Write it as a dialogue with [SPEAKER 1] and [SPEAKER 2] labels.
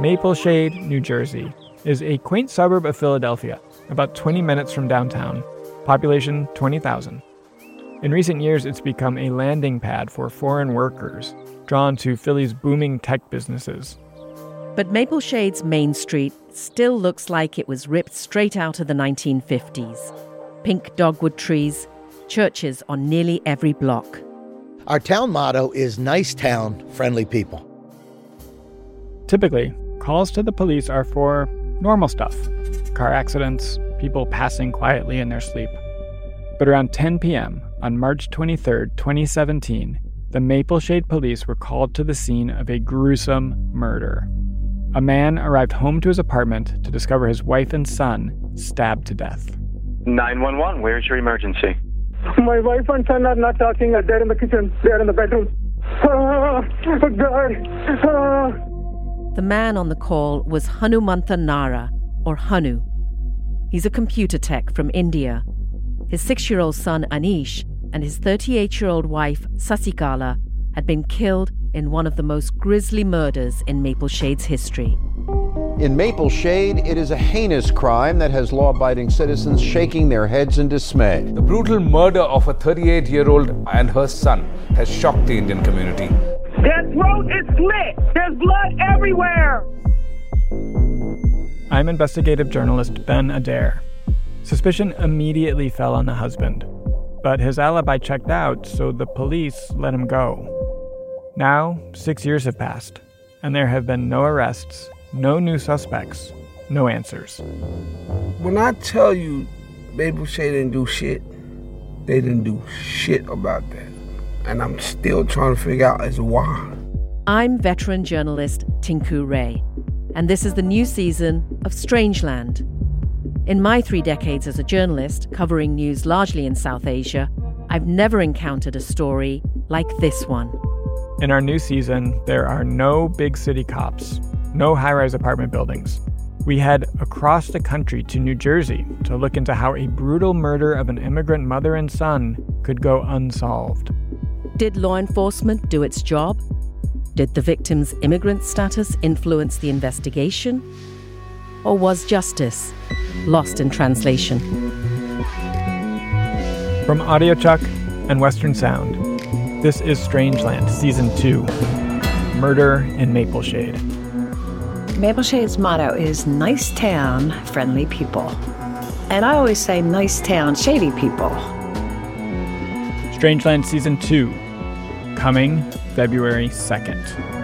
[SPEAKER 1] Maple Shade, New Jersey, is a quaint suburb of Philadelphia, about 20 minutes from downtown, population 20,000. In recent years, it's become a landing pad for foreign workers drawn to Philly's booming tech businesses.
[SPEAKER 2] But Maple Shade's Main Street still looks like it was ripped straight out of the 1950s. Pink dogwood trees, churches on nearly every block.
[SPEAKER 3] Our town motto is Nice Town, Friendly People.
[SPEAKER 1] Typically, calls to the police are for normal stuff car accidents, people passing quietly in their sleep. But around 10 p.m. on March 23, 2017, the Maple Shade police were called to the scene of a gruesome murder. A man arrived home to his apartment to discover his wife and son stabbed to death.
[SPEAKER 4] 911, where's your emergency?
[SPEAKER 5] My wife and son are not talking. They're in the kitchen. They're in the bedroom. Ah, God. Ah.
[SPEAKER 2] The man on the call was Hanumantha Narra, or Hanu. He's a computer tech from India. His six year old son Anish and his 38 year old wife Sasikala had been killed in one of the most grisly murders in Maple Shade's history.
[SPEAKER 6] In Maple Shade, it is a heinous crime that has law abiding citizens shaking their heads in dismay.
[SPEAKER 7] The brutal murder of a 38 year old and her son has shocked the Indian community.
[SPEAKER 5] Their throat is slit. There's blood everywhere.
[SPEAKER 1] I'm investigative journalist Ben Adair. Suspicion immediately fell on the husband, but his alibi checked out, so the police let him go. Now, six years have passed, and there have been no arrests, no new suspects, no answers.
[SPEAKER 8] When I tell you Maple Shade didn't do shit, they didn't do shit about that. And I'm still trying to figure out as why.
[SPEAKER 2] I'm veteran journalist Tinku Ray, and this is the new season of Strangeland. In my three decades as a journalist, covering news largely in South Asia, I've never encountered a story like this one.
[SPEAKER 1] In our new season, there are no big city cops, no high rise apartment buildings. We head across the country to New Jersey to look into how a brutal murder of an immigrant mother and son could go unsolved.
[SPEAKER 2] Did law enforcement do its job? Did the victim's immigrant status influence the investigation? Or was justice lost in translation?
[SPEAKER 1] From Audiochuck and Western Sound, this is Strangeland Season 2 Murder in Maple Shade.
[SPEAKER 9] Mapleshade's motto is nice town, friendly people. And I always say nice town, shady people.
[SPEAKER 1] Strangeland Season 2, coming February 2nd.